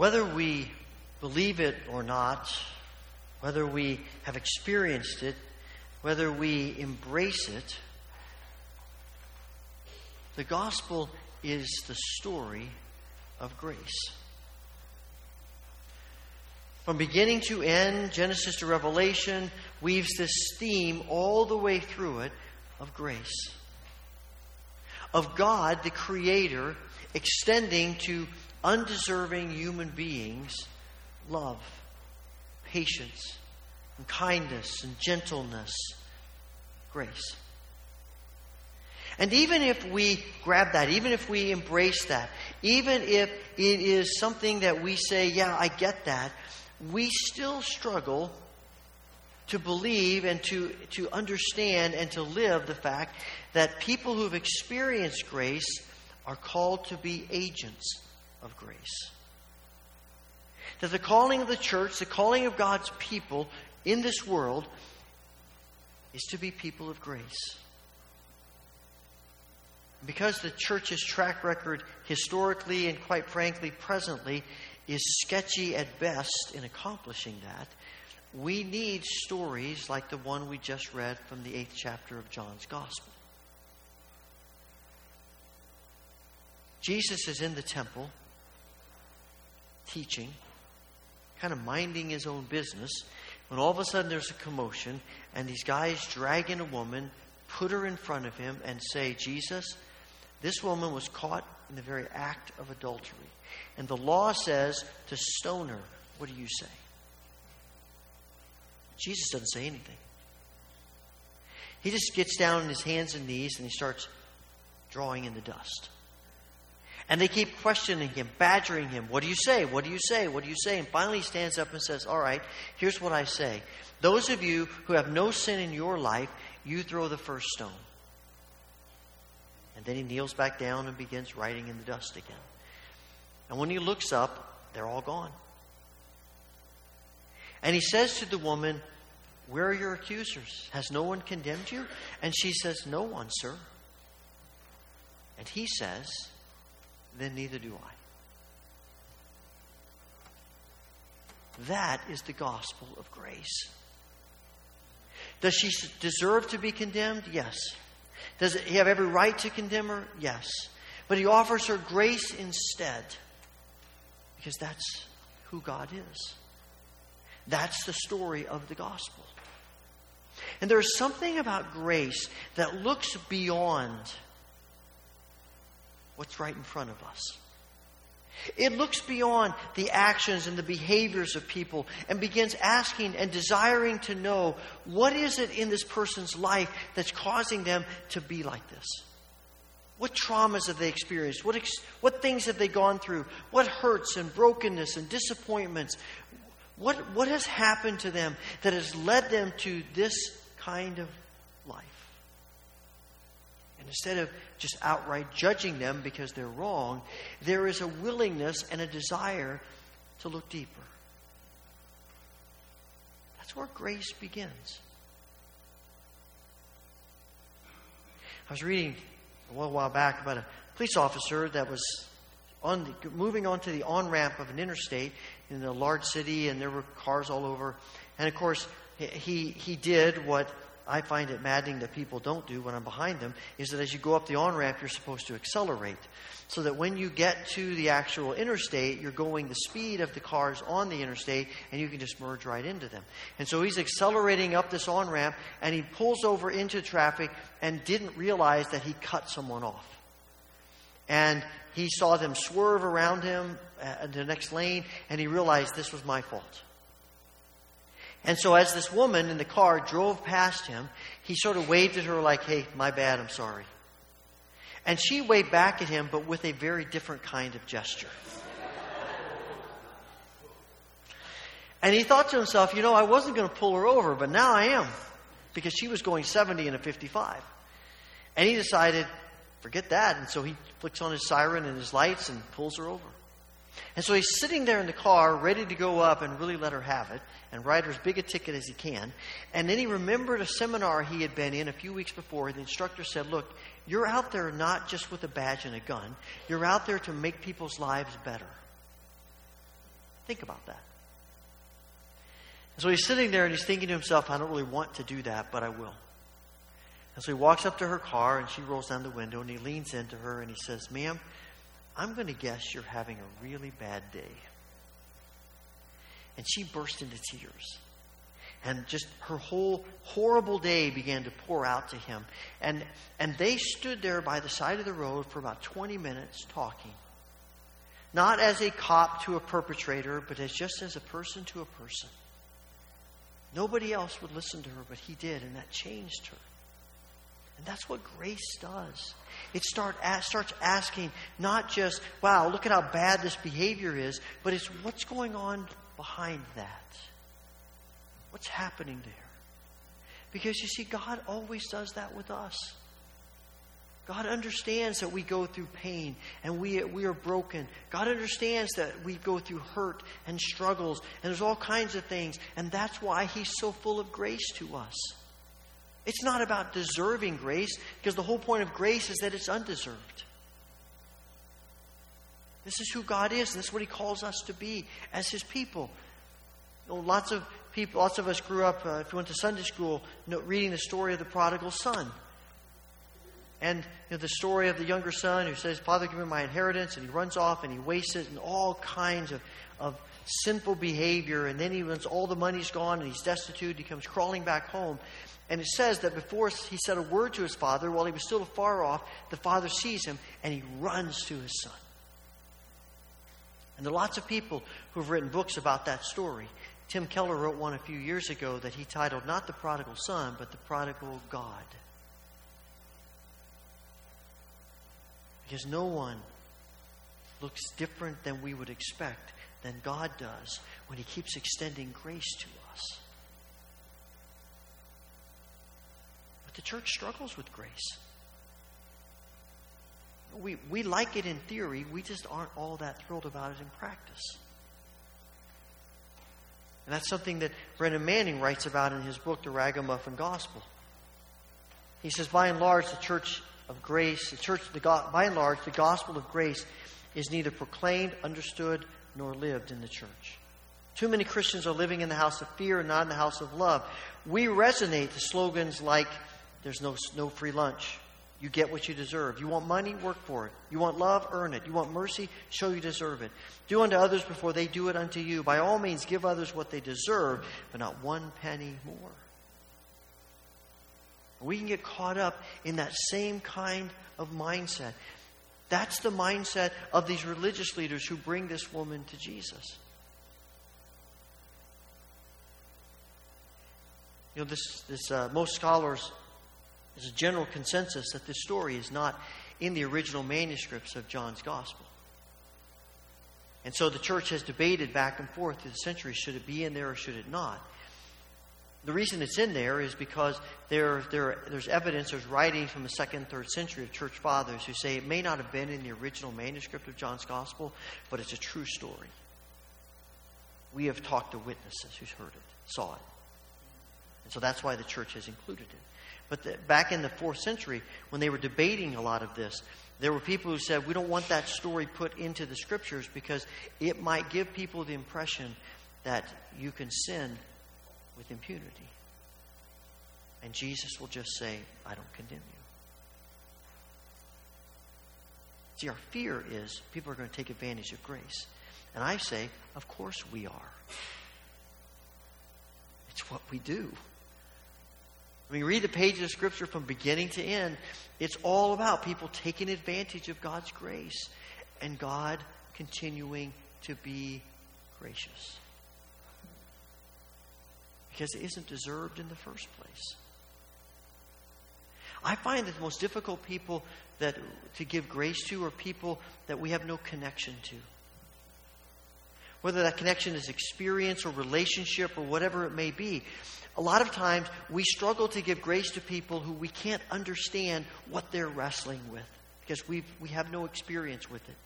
Whether we believe it or not, whether we have experienced it, whether we embrace it, the gospel is the story of grace. From beginning to end, Genesis to Revelation weaves this theme all the way through it of grace. Of God, the Creator, extending to undeserving human beings love, patience, and kindness, and gentleness, grace. And even if we grab that, even if we embrace that, even if it is something that we say, yeah, I get that, we still struggle to believe and to, to understand and to live the fact that people who have experienced grace are called to be agents of grace. That the calling of the church, the calling of God's people in this world, is to be people of grace. Because the church's track record, historically and quite frankly, presently, is sketchy at best in accomplishing that, we need stories like the one we just read from the eighth chapter of John's Gospel. Jesus is in the temple teaching, kind of minding his own business, when all of a sudden there's a commotion and these guys drag in a woman, put her in front of him, and say, Jesus, this woman was caught in the very act of adultery. And the law says to stone her. What do you say? Jesus doesn't say anything. He just gets down on his hands and knees and he starts drawing in the dust. And they keep questioning him, badgering him. What do you say? What do you say? What do you say? And finally he stands up and says, All right, here's what I say. Those of you who have no sin in your life, you throw the first stone. And then he kneels back down and begins writing in the dust again. And when he looks up, they're all gone. And he says to the woman, Where are your accusers? Has no one condemned you? And she says, No one, sir. And he says, Then neither do I. That is the gospel of grace. Does she deserve to be condemned? Yes. Does he have every right to condemn her? Yes. But he offers her grace instead because that's who God is. That's the story of the gospel. And there's something about grace that looks beyond what's right in front of us. It looks beyond the actions and the behaviors of people and begins asking and desiring to know what is it in this person's life that's causing them to be like this? What traumas have they experienced? What, ex- what things have they gone through? What hurts and brokenness and disappointments? What, what has happened to them that has led them to this kind of instead of just outright judging them because they're wrong, there is a willingness and a desire to look deeper. That's where grace begins. I was reading a little while back about a police officer that was on the, moving onto the on ramp of an interstate in a large city, and there were cars all over. And of course, he he did what I find it maddening that people don't do when I'm behind them is that as you go up the on ramp, you're supposed to accelerate. So that when you get to the actual interstate, you're going the speed of the cars on the interstate and you can just merge right into them. And so he's accelerating up this on ramp and he pulls over into traffic and didn't realize that he cut someone off. And he saw them swerve around him uh, in the next lane and he realized this was my fault. And so, as this woman in the car drove past him, he sort of waved at her, like, hey, my bad, I'm sorry. And she waved back at him, but with a very different kind of gesture. And he thought to himself, you know, I wasn't going to pull her over, but now I am, because she was going 70 in a 55. And he decided, forget that. And so he flicks on his siren and his lights and pulls her over. And so he's sitting there in the car, ready to go up and really let her have it and write her as big a ticket as he can. And then he remembered a seminar he had been in a few weeks before. The instructor said, Look, you're out there not just with a badge and a gun, you're out there to make people's lives better. Think about that. And so he's sitting there and he's thinking to himself, I don't really want to do that, but I will. And so he walks up to her car and she rolls down the window and he leans into her and he says, Ma'am, I'm going to guess you're having a really bad day. And she burst into tears. And just her whole horrible day began to pour out to him. And, and they stood there by the side of the road for about 20 minutes talking. Not as a cop to a perpetrator, but as just as a person to a person. Nobody else would listen to her, but he did, and that changed her. And that's what grace does. It start, starts asking not just, wow, look at how bad this behavior is, but it's what's going on behind that. What's happening there? Because you see, God always does that with us. God understands that we go through pain and we, we are broken. God understands that we go through hurt and struggles, and there's all kinds of things. And that's why He's so full of grace to us. It's not about deserving grace, because the whole point of grace is that it's undeserved. This is who God is, and this is what He calls us to be as His people. You know, lots of people, lots of us grew up, uh, if you went to Sunday school, you know, reading the story of the prodigal son. And you know, the story of the younger son who says, Father, give me my inheritance, and he runs off and he wastes it, and all kinds of, of sinful behavior. And then he, once all the money's gone and he's destitute, he comes crawling back home. And it says that before he said a word to his father, while he was still far off, the father sees him and he runs to his son. And there are lots of people who've written books about that story. Tim Keller wrote one a few years ago that he titled not The Prodigal Son, but The Prodigal God. Because no one looks different than we would expect than God does when He keeps extending grace to us. But the church struggles with grace. We, we like it in theory, we just aren't all that thrilled about it in practice. And that's something that Brennan Manning writes about in his book, The Ragamuffin Gospel. He says, by and large, the church of grace, the church, the, by and large, the gospel of grace is neither proclaimed, understood, nor lived in the church. Too many Christians are living in the house of fear and not in the house of love. We resonate to slogans like, there's no, no free lunch. You get what you deserve. You want money? Work for it. You want love? Earn it. You want mercy? Show you deserve it. Do unto others before they do it unto you. By all means, give others what they deserve, but not one penny more. We can get caught up in that same kind of mindset. That's the mindset of these religious leaders who bring this woman to Jesus. You know, this, this uh, most scholars, there's a general consensus that this story is not in the original manuscripts of John's Gospel. And so the church has debated back and forth through the centuries should it be in there or should it not? The reason it's in there is because there, there, there's evidence, there's writings from the second, third century of church fathers who say it may not have been in the original manuscript of John's Gospel, but it's a true story. We have talked to witnesses who's heard it, saw it. And so that's why the church has included it. But the, back in the fourth century, when they were debating a lot of this, there were people who said, we don't want that story put into the scriptures because it might give people the impression that you can sin with impunity. And Jesus will just say, I don't condemn you. See, our fear is people are going to take advantage of grace. And I say, of course we are. It's what we do. When you read the pages of Scripture from beginning to end, it's all about people taking advantage of God's grace and God continuing to be gracious because it isn't deserved in the first place. I find that the most difficult people that to give grace to are people that we have no connection to. Whether that connection is experience or relationship or whatever it may be. A lot of times we struggle to give grace to people who we can't understand what they're wrestling with because we we have no experience with it.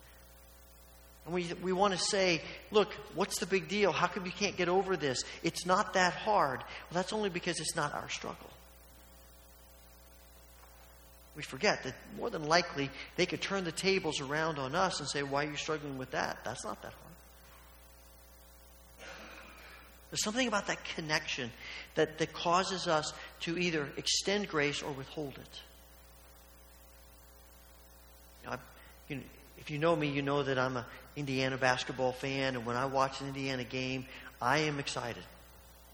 And we, we want to say, look, what's the big deal? How come you can't get over this? It's not that hard. Well, that's only because it's not our struggle. We forget that more than likely they could turn the tables around on us and say, why are you struggling with that? That's not that hard. There's something about that connection that, that causes us to either extend grace or withhold it. You know, I, you know, if you know me, you know that I'm an Indiana basketball fan, and when I watch an Indiana game, I am excited.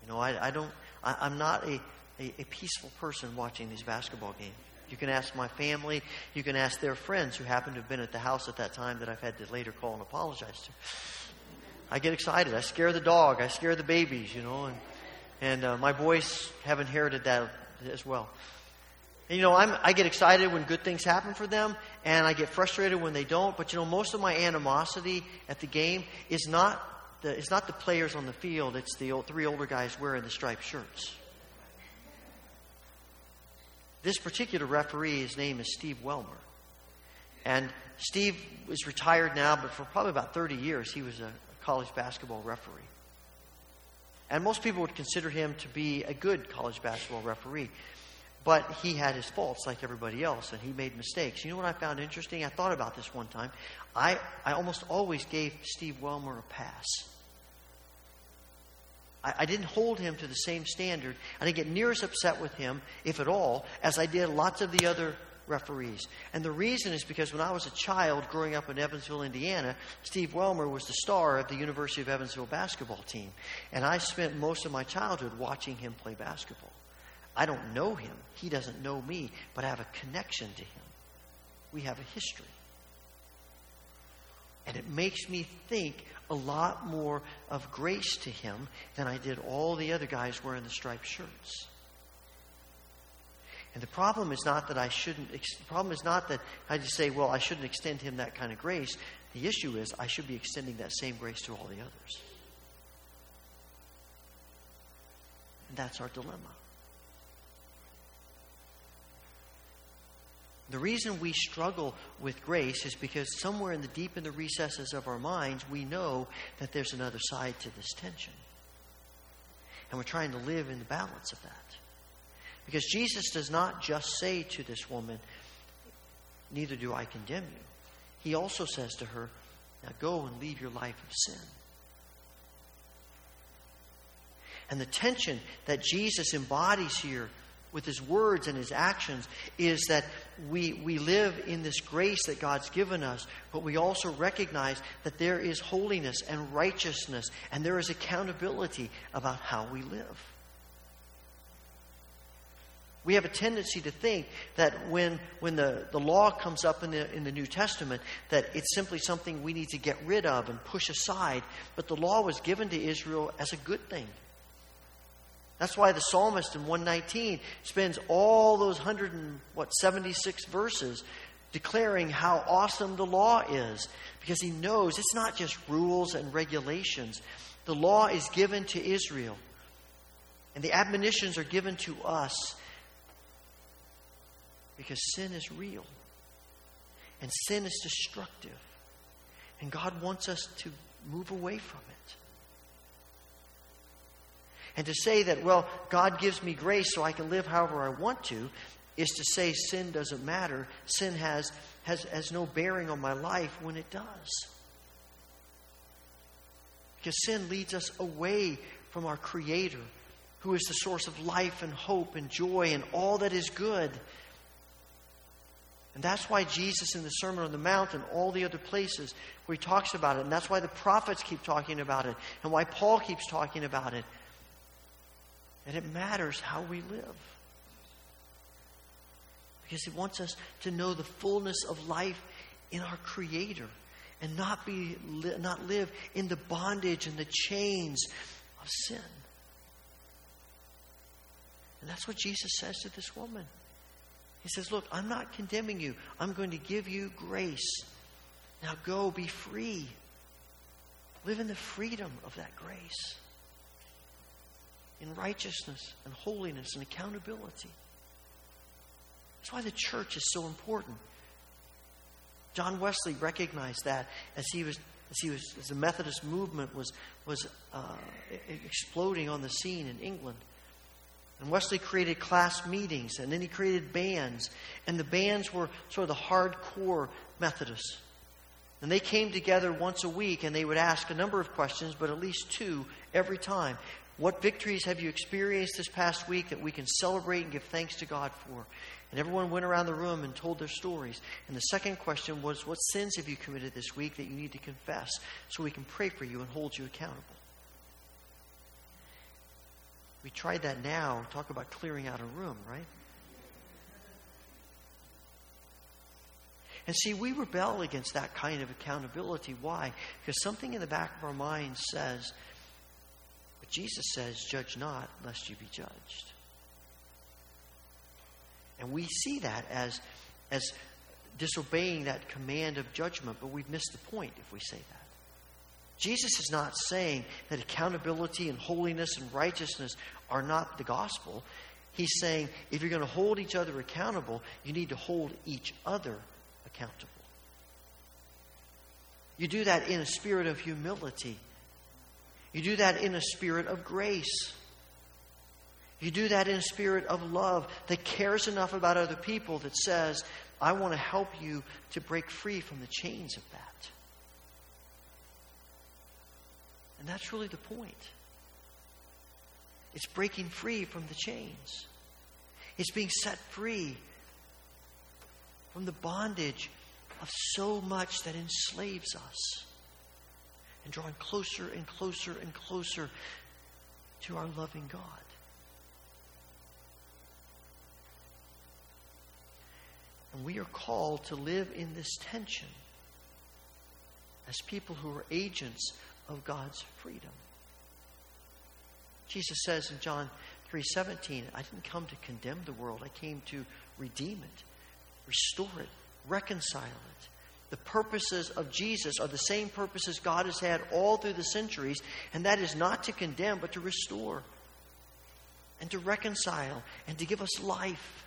You know, I, I don't, I, am not a, a, a peaceful person watching these basketball games. You can ask my family. You can ask their friends who happen to have been at the house at that time that I've had to later call and apologize to. I get excited. I scare the dog. I scare the babies, you know, and, and uh, my boys have inherited that as well. And, you know, I'm, I get excited when good things happen for them, and I get frustrated when they don't. But, you know, most of my animosity at the game is not the, it's not the players on the field, it's the old, three older guys wearing the striped shirts. This particular referee, his name is Steve Welmer. And Steve is retired now, but for probably about 30 years, he was a college basketball referee. And most people would consider him to be a good college basketball referee. But he had his faults like everybody else, and he made mistakes. You know what I found interesting? I thought about this one time. I, I almost always gave Steve Welmer a pass. I, I didn't hold him to the same standard. I didn't get near as upset with him, if at all, as I did lots of the other referees. And the reason is because when I was a child growing up in Evansville, Indiana, Steve Welmer was the star of the University of Evansville basketball team. And I spent most of my childhood watching him play basketball. I don't know him, he doesn't know me, but I have a connection to him. We have a history. And it makes me think a lot more of grace to him than I did all the other guys wearing the striped shirts. And the problem is not that I shouldn't, the problem is not that I just say, well, I shouldn't extend him that kind of grace. The issue is I should be extending that same grace to all the others. And that's our dilemma. The reason we struggle with grace is because somewhere in the deep in the recesses of our minds, we know that there's another side to this tension. And we're trying to live in the balance of that. Because Jesus does not just say to this woman, Neither do I condemn you. He also says to her, Now go and leave your life of sin. And the tension that Jesus embodies here with his words and his actions is that we, we live in this grace that God's given us, but we also recognize that there is holiness and righteousness and there is accountability about how we live. We have a tendency to think that when, when the, the law comes up in the, in the New Testament, that it's simply something we need to get rid of and push aside. But the law was given to Israel as a good thing. That's why the psalmist in 119 spends all those 100 and what 76 verses declaring how awesome the law is because he knows it's not just rules and regulations. The law is given to Israel. And the admonitions are given to us because sin is real. And sin is destructive. And God wants us to move away from it. And to say that, well, God gives me grace so I can live however I want to, is to say sin doesn't matter. Sin has, has, has no bearing on my life when it does. Because sin leads us away from our Creator, who is the source of life and hope and joy and all that is good. And that's why Jesus in the Sermon on the Mount and all the other places where he talks about it, and that's why the prophets keep talking about it, and why Paul keeps talking about it, and it matters how we live. Because He wants us to know the fullness of life in our Creator and not, be, not live in the bondage and the chains of sin. And that's what Jesus says to this woman. He says, Look, I'm not condemning you. I'm going to give you grace. Now go, be free. Live in the freedom of that grace in righteousness and holiness and accountability. That's why the church is so important. John Wesley recognized that as he was as he was as the Methodist movement was was uh, exploding on the scene in England. And Wesley created class meetings, and then he created bands, and the bands were sort of the hardcore Methodists. And they came together once a week and they would ask a number of questions, but at least two every time. What victories have you experienced this past week that we can celebrate and give thanks to God for? And everyone went around the room and told their stories. And the second question was, What sins have you committed this week that you need to confess so we can pray for you and hold you accountable? We tried that now. Talk about clearing out a room, right? And see, we rebel against that kind of accountability. Why? Because something in the back of our mind says, Jesus says, judge not, lest you be judged. And we see that as, as disobeying that command of judgment, but we've missed the point if we say that. Jesus is not saying that accountability and holiness and righteousness are not the gospel. He's saying if you're going to hold each other accountable, you need to hold each other accountable. You do that in a spirit of humility. You do that in a spirit of grace. You do that in a spirit of love that cares enough about other people that says, I want to help you to break free from the chains of that. And that's really the point. It's breaking free from the chains, it's being set free from the bondage of so much that enslaves us and drawing closer and closer and closer to our loving God. And we are called to live in this tension as people who are agents of God's freedom. Jesus says in John 3:17, I didn't come to condemn the world, I came to redeem it, restore it, reconcile it. The purposes of Jesus are the same purposes God has had all through the centuries, and that is not to condemn, but to restore and to reconcile and to give us life.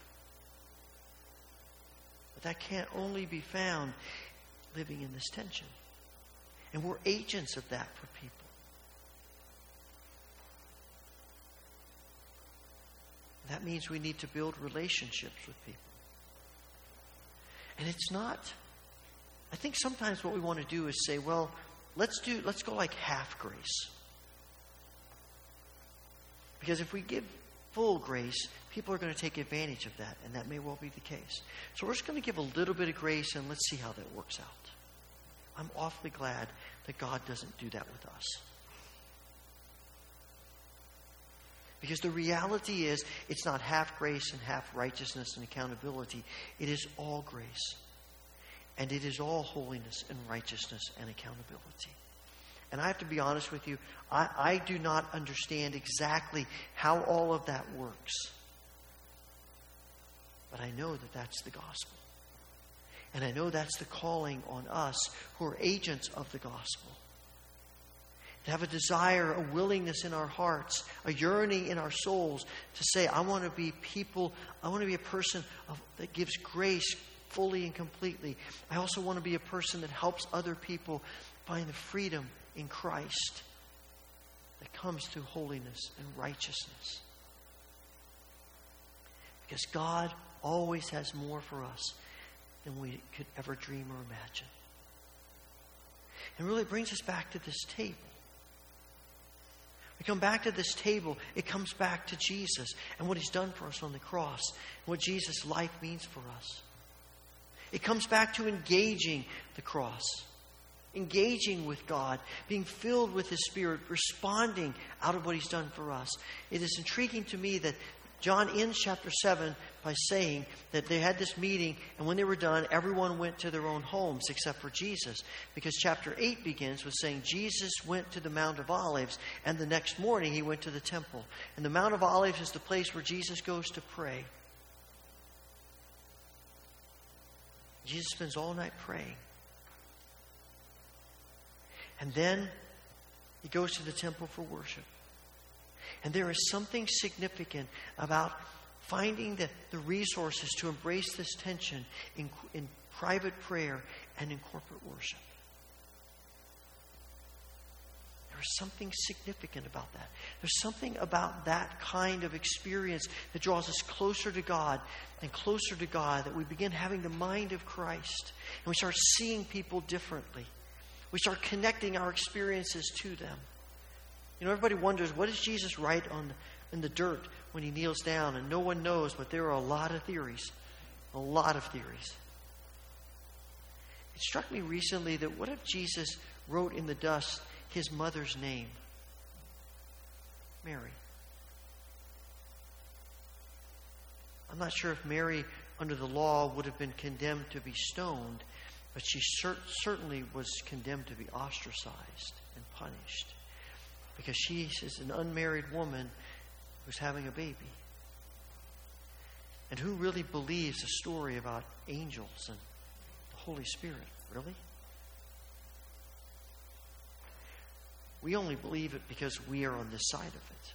But that can't only be found living in this tension. And we're agents of that for people. That means we need to build relationships with people. And it's not, I think sometimes what we want to do is say, well, let's do, let's go like half grace. Because if we give full grace, people are going to take advantage of that, and that may well be the case. So we're just going to give a little bit of grace and let's see how that works out. I'm awfully glad that God doesn't do that with us. Because the reality is, it's not half grace and half righteousness and accountability. It is all grace. And it is all holiness and righteousness and accountability. And I have to be honest with you, I, I do not understand exactly how all of that works. But I know that that's the gospel. And I know that's the calling on us who are agents of the gospel to have a desire, a willingness in our hearts, a yearning in our souls to say, I want to be people, I want to be a person of, that gives grace fully and completely. I also want to be a person that helps other people find the freedom in Christ that comes through holiness and righteousness. Because God always has more for us than we could ever dream or imagine. And really brings us back to this table. We come back to this table, it comes back to Jesus and what he's done for us on the cross, and what Jesus' life means for us. It comes back to engaging the cross, engaging with God, being filled with His Spirit, responding out of what He's done for us. It is intriguing to me that John ends chapter 7 by saying that they had this meeting, and when they were done, everyone went to their own homes except for Jesus. Because chapter 8 begins with saying Jesus went to the Mount of Olives, and the next morning he went to the temple. And the Mount of Olives is the place where Jesus goes to pray. Jesus spends all night praying. And then he goes to the temple for worship. And there is something significant about finding the, the resources to embrace this tension in, in private prayer and in corporate worship. There is There's something significant about that. There's something about that kind of experience that draws us closer to God and closer to God that we begin having the mind of Christ and we start seeing people differently. We start connecting our experiences to them. You know, everybody wonders what does Jesus write on in the dirt when he kneels down, and no one knows, but there are a lot of theories. A lot of theories. It struck me recently that what if Jesus wrote in the dust his mother's name? Mary. I'm not sure if Mary, under the law, would have been condemned to be stoned, but she cer- certainly was condemned to be ostracized and punished because she is an unmarried woman who's having a baby. And who really believes a story about angels and the Holy Spirit? Really? We only believe it because we are on this side of it.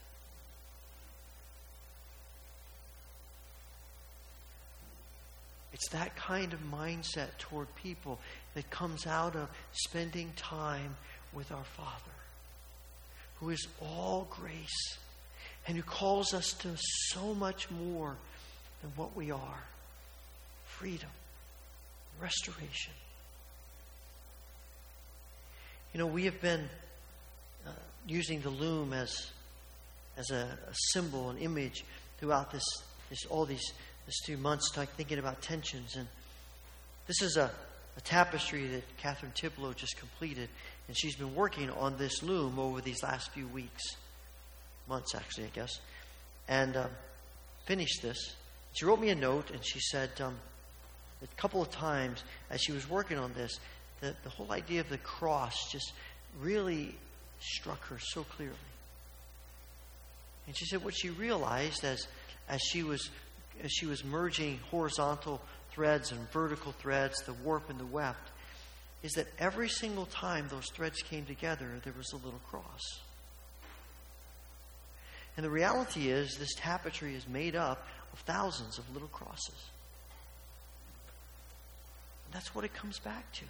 It's that kind of mindset toward people that comes out of spending time with our Father, who is all grace and who calls us to so much more than what we are freedom, restoration. You know, we have been using the loom as, as a, a, symbol, an image throughout this, this all these this two months, thinking about tensions. And this is a, a tapestry that Catherine Tiblo just completed, and she's been working on this loom over these last few weeks, months actually, I guess, and uh, finished this. She wrote me a note, and she said um, a couple of times as she was working on this, that the whole idea of the cross just really struck her so clearly. And she said what she realized as, as she was as she was merging horizontal threads and vertical threads, the warp and the weft, is that every single time those threads came together, there was a little cross. And the reality is, this tapestry is made up of thousands of little crosses. That's what it comes back to.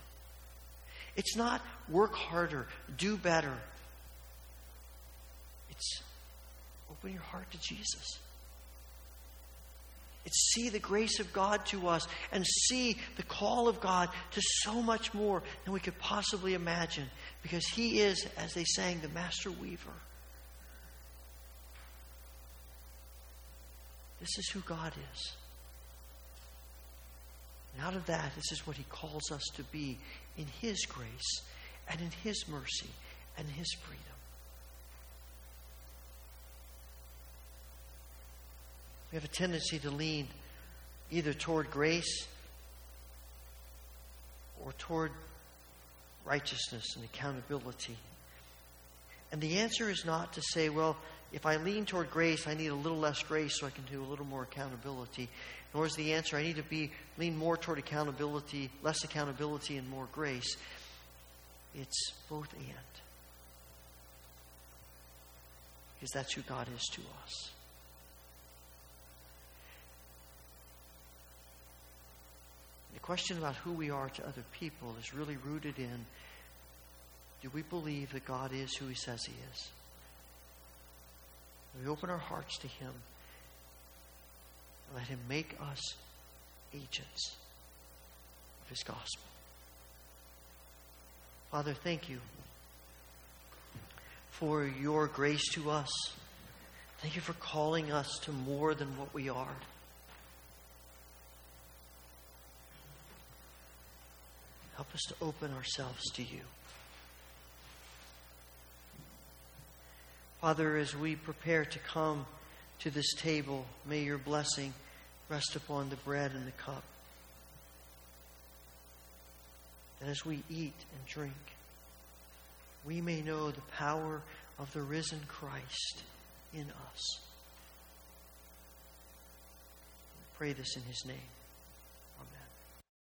It's not work harder, do better. Open your heart to Jesus. It's see the grace of God to us and see the call of God to so much more than we could possibly imagine because He is, as they sang, the master weaver. This is who God is. And out of that, this is what He calls us to be in His grace and in His mercy and His freedom. We have a tendency to lean either toward grace or toward righteousness and accountability. And the answer is not to say, well, if I lean toward grace, I need a little less grace so I can do a little more accountability. Nor is the answer I need to be lean more toward accountability, less accountability, and more grace. It's both and. Because that's who God is to us. The question about who we are to other people is really rooted in do we believe that God is who He says He is? We open our hearts to Him. And let Him make us agents of His gospel. Father, thank you for your grace to us. Thank you for calling us to more than what we are. Help us to open ourselves to you. Father, as we prepare to come to this table, may your blessing rest upon the bread and the cup. That as we eat and drink, we may know the power of the risen Christ in us. We pray this in his name.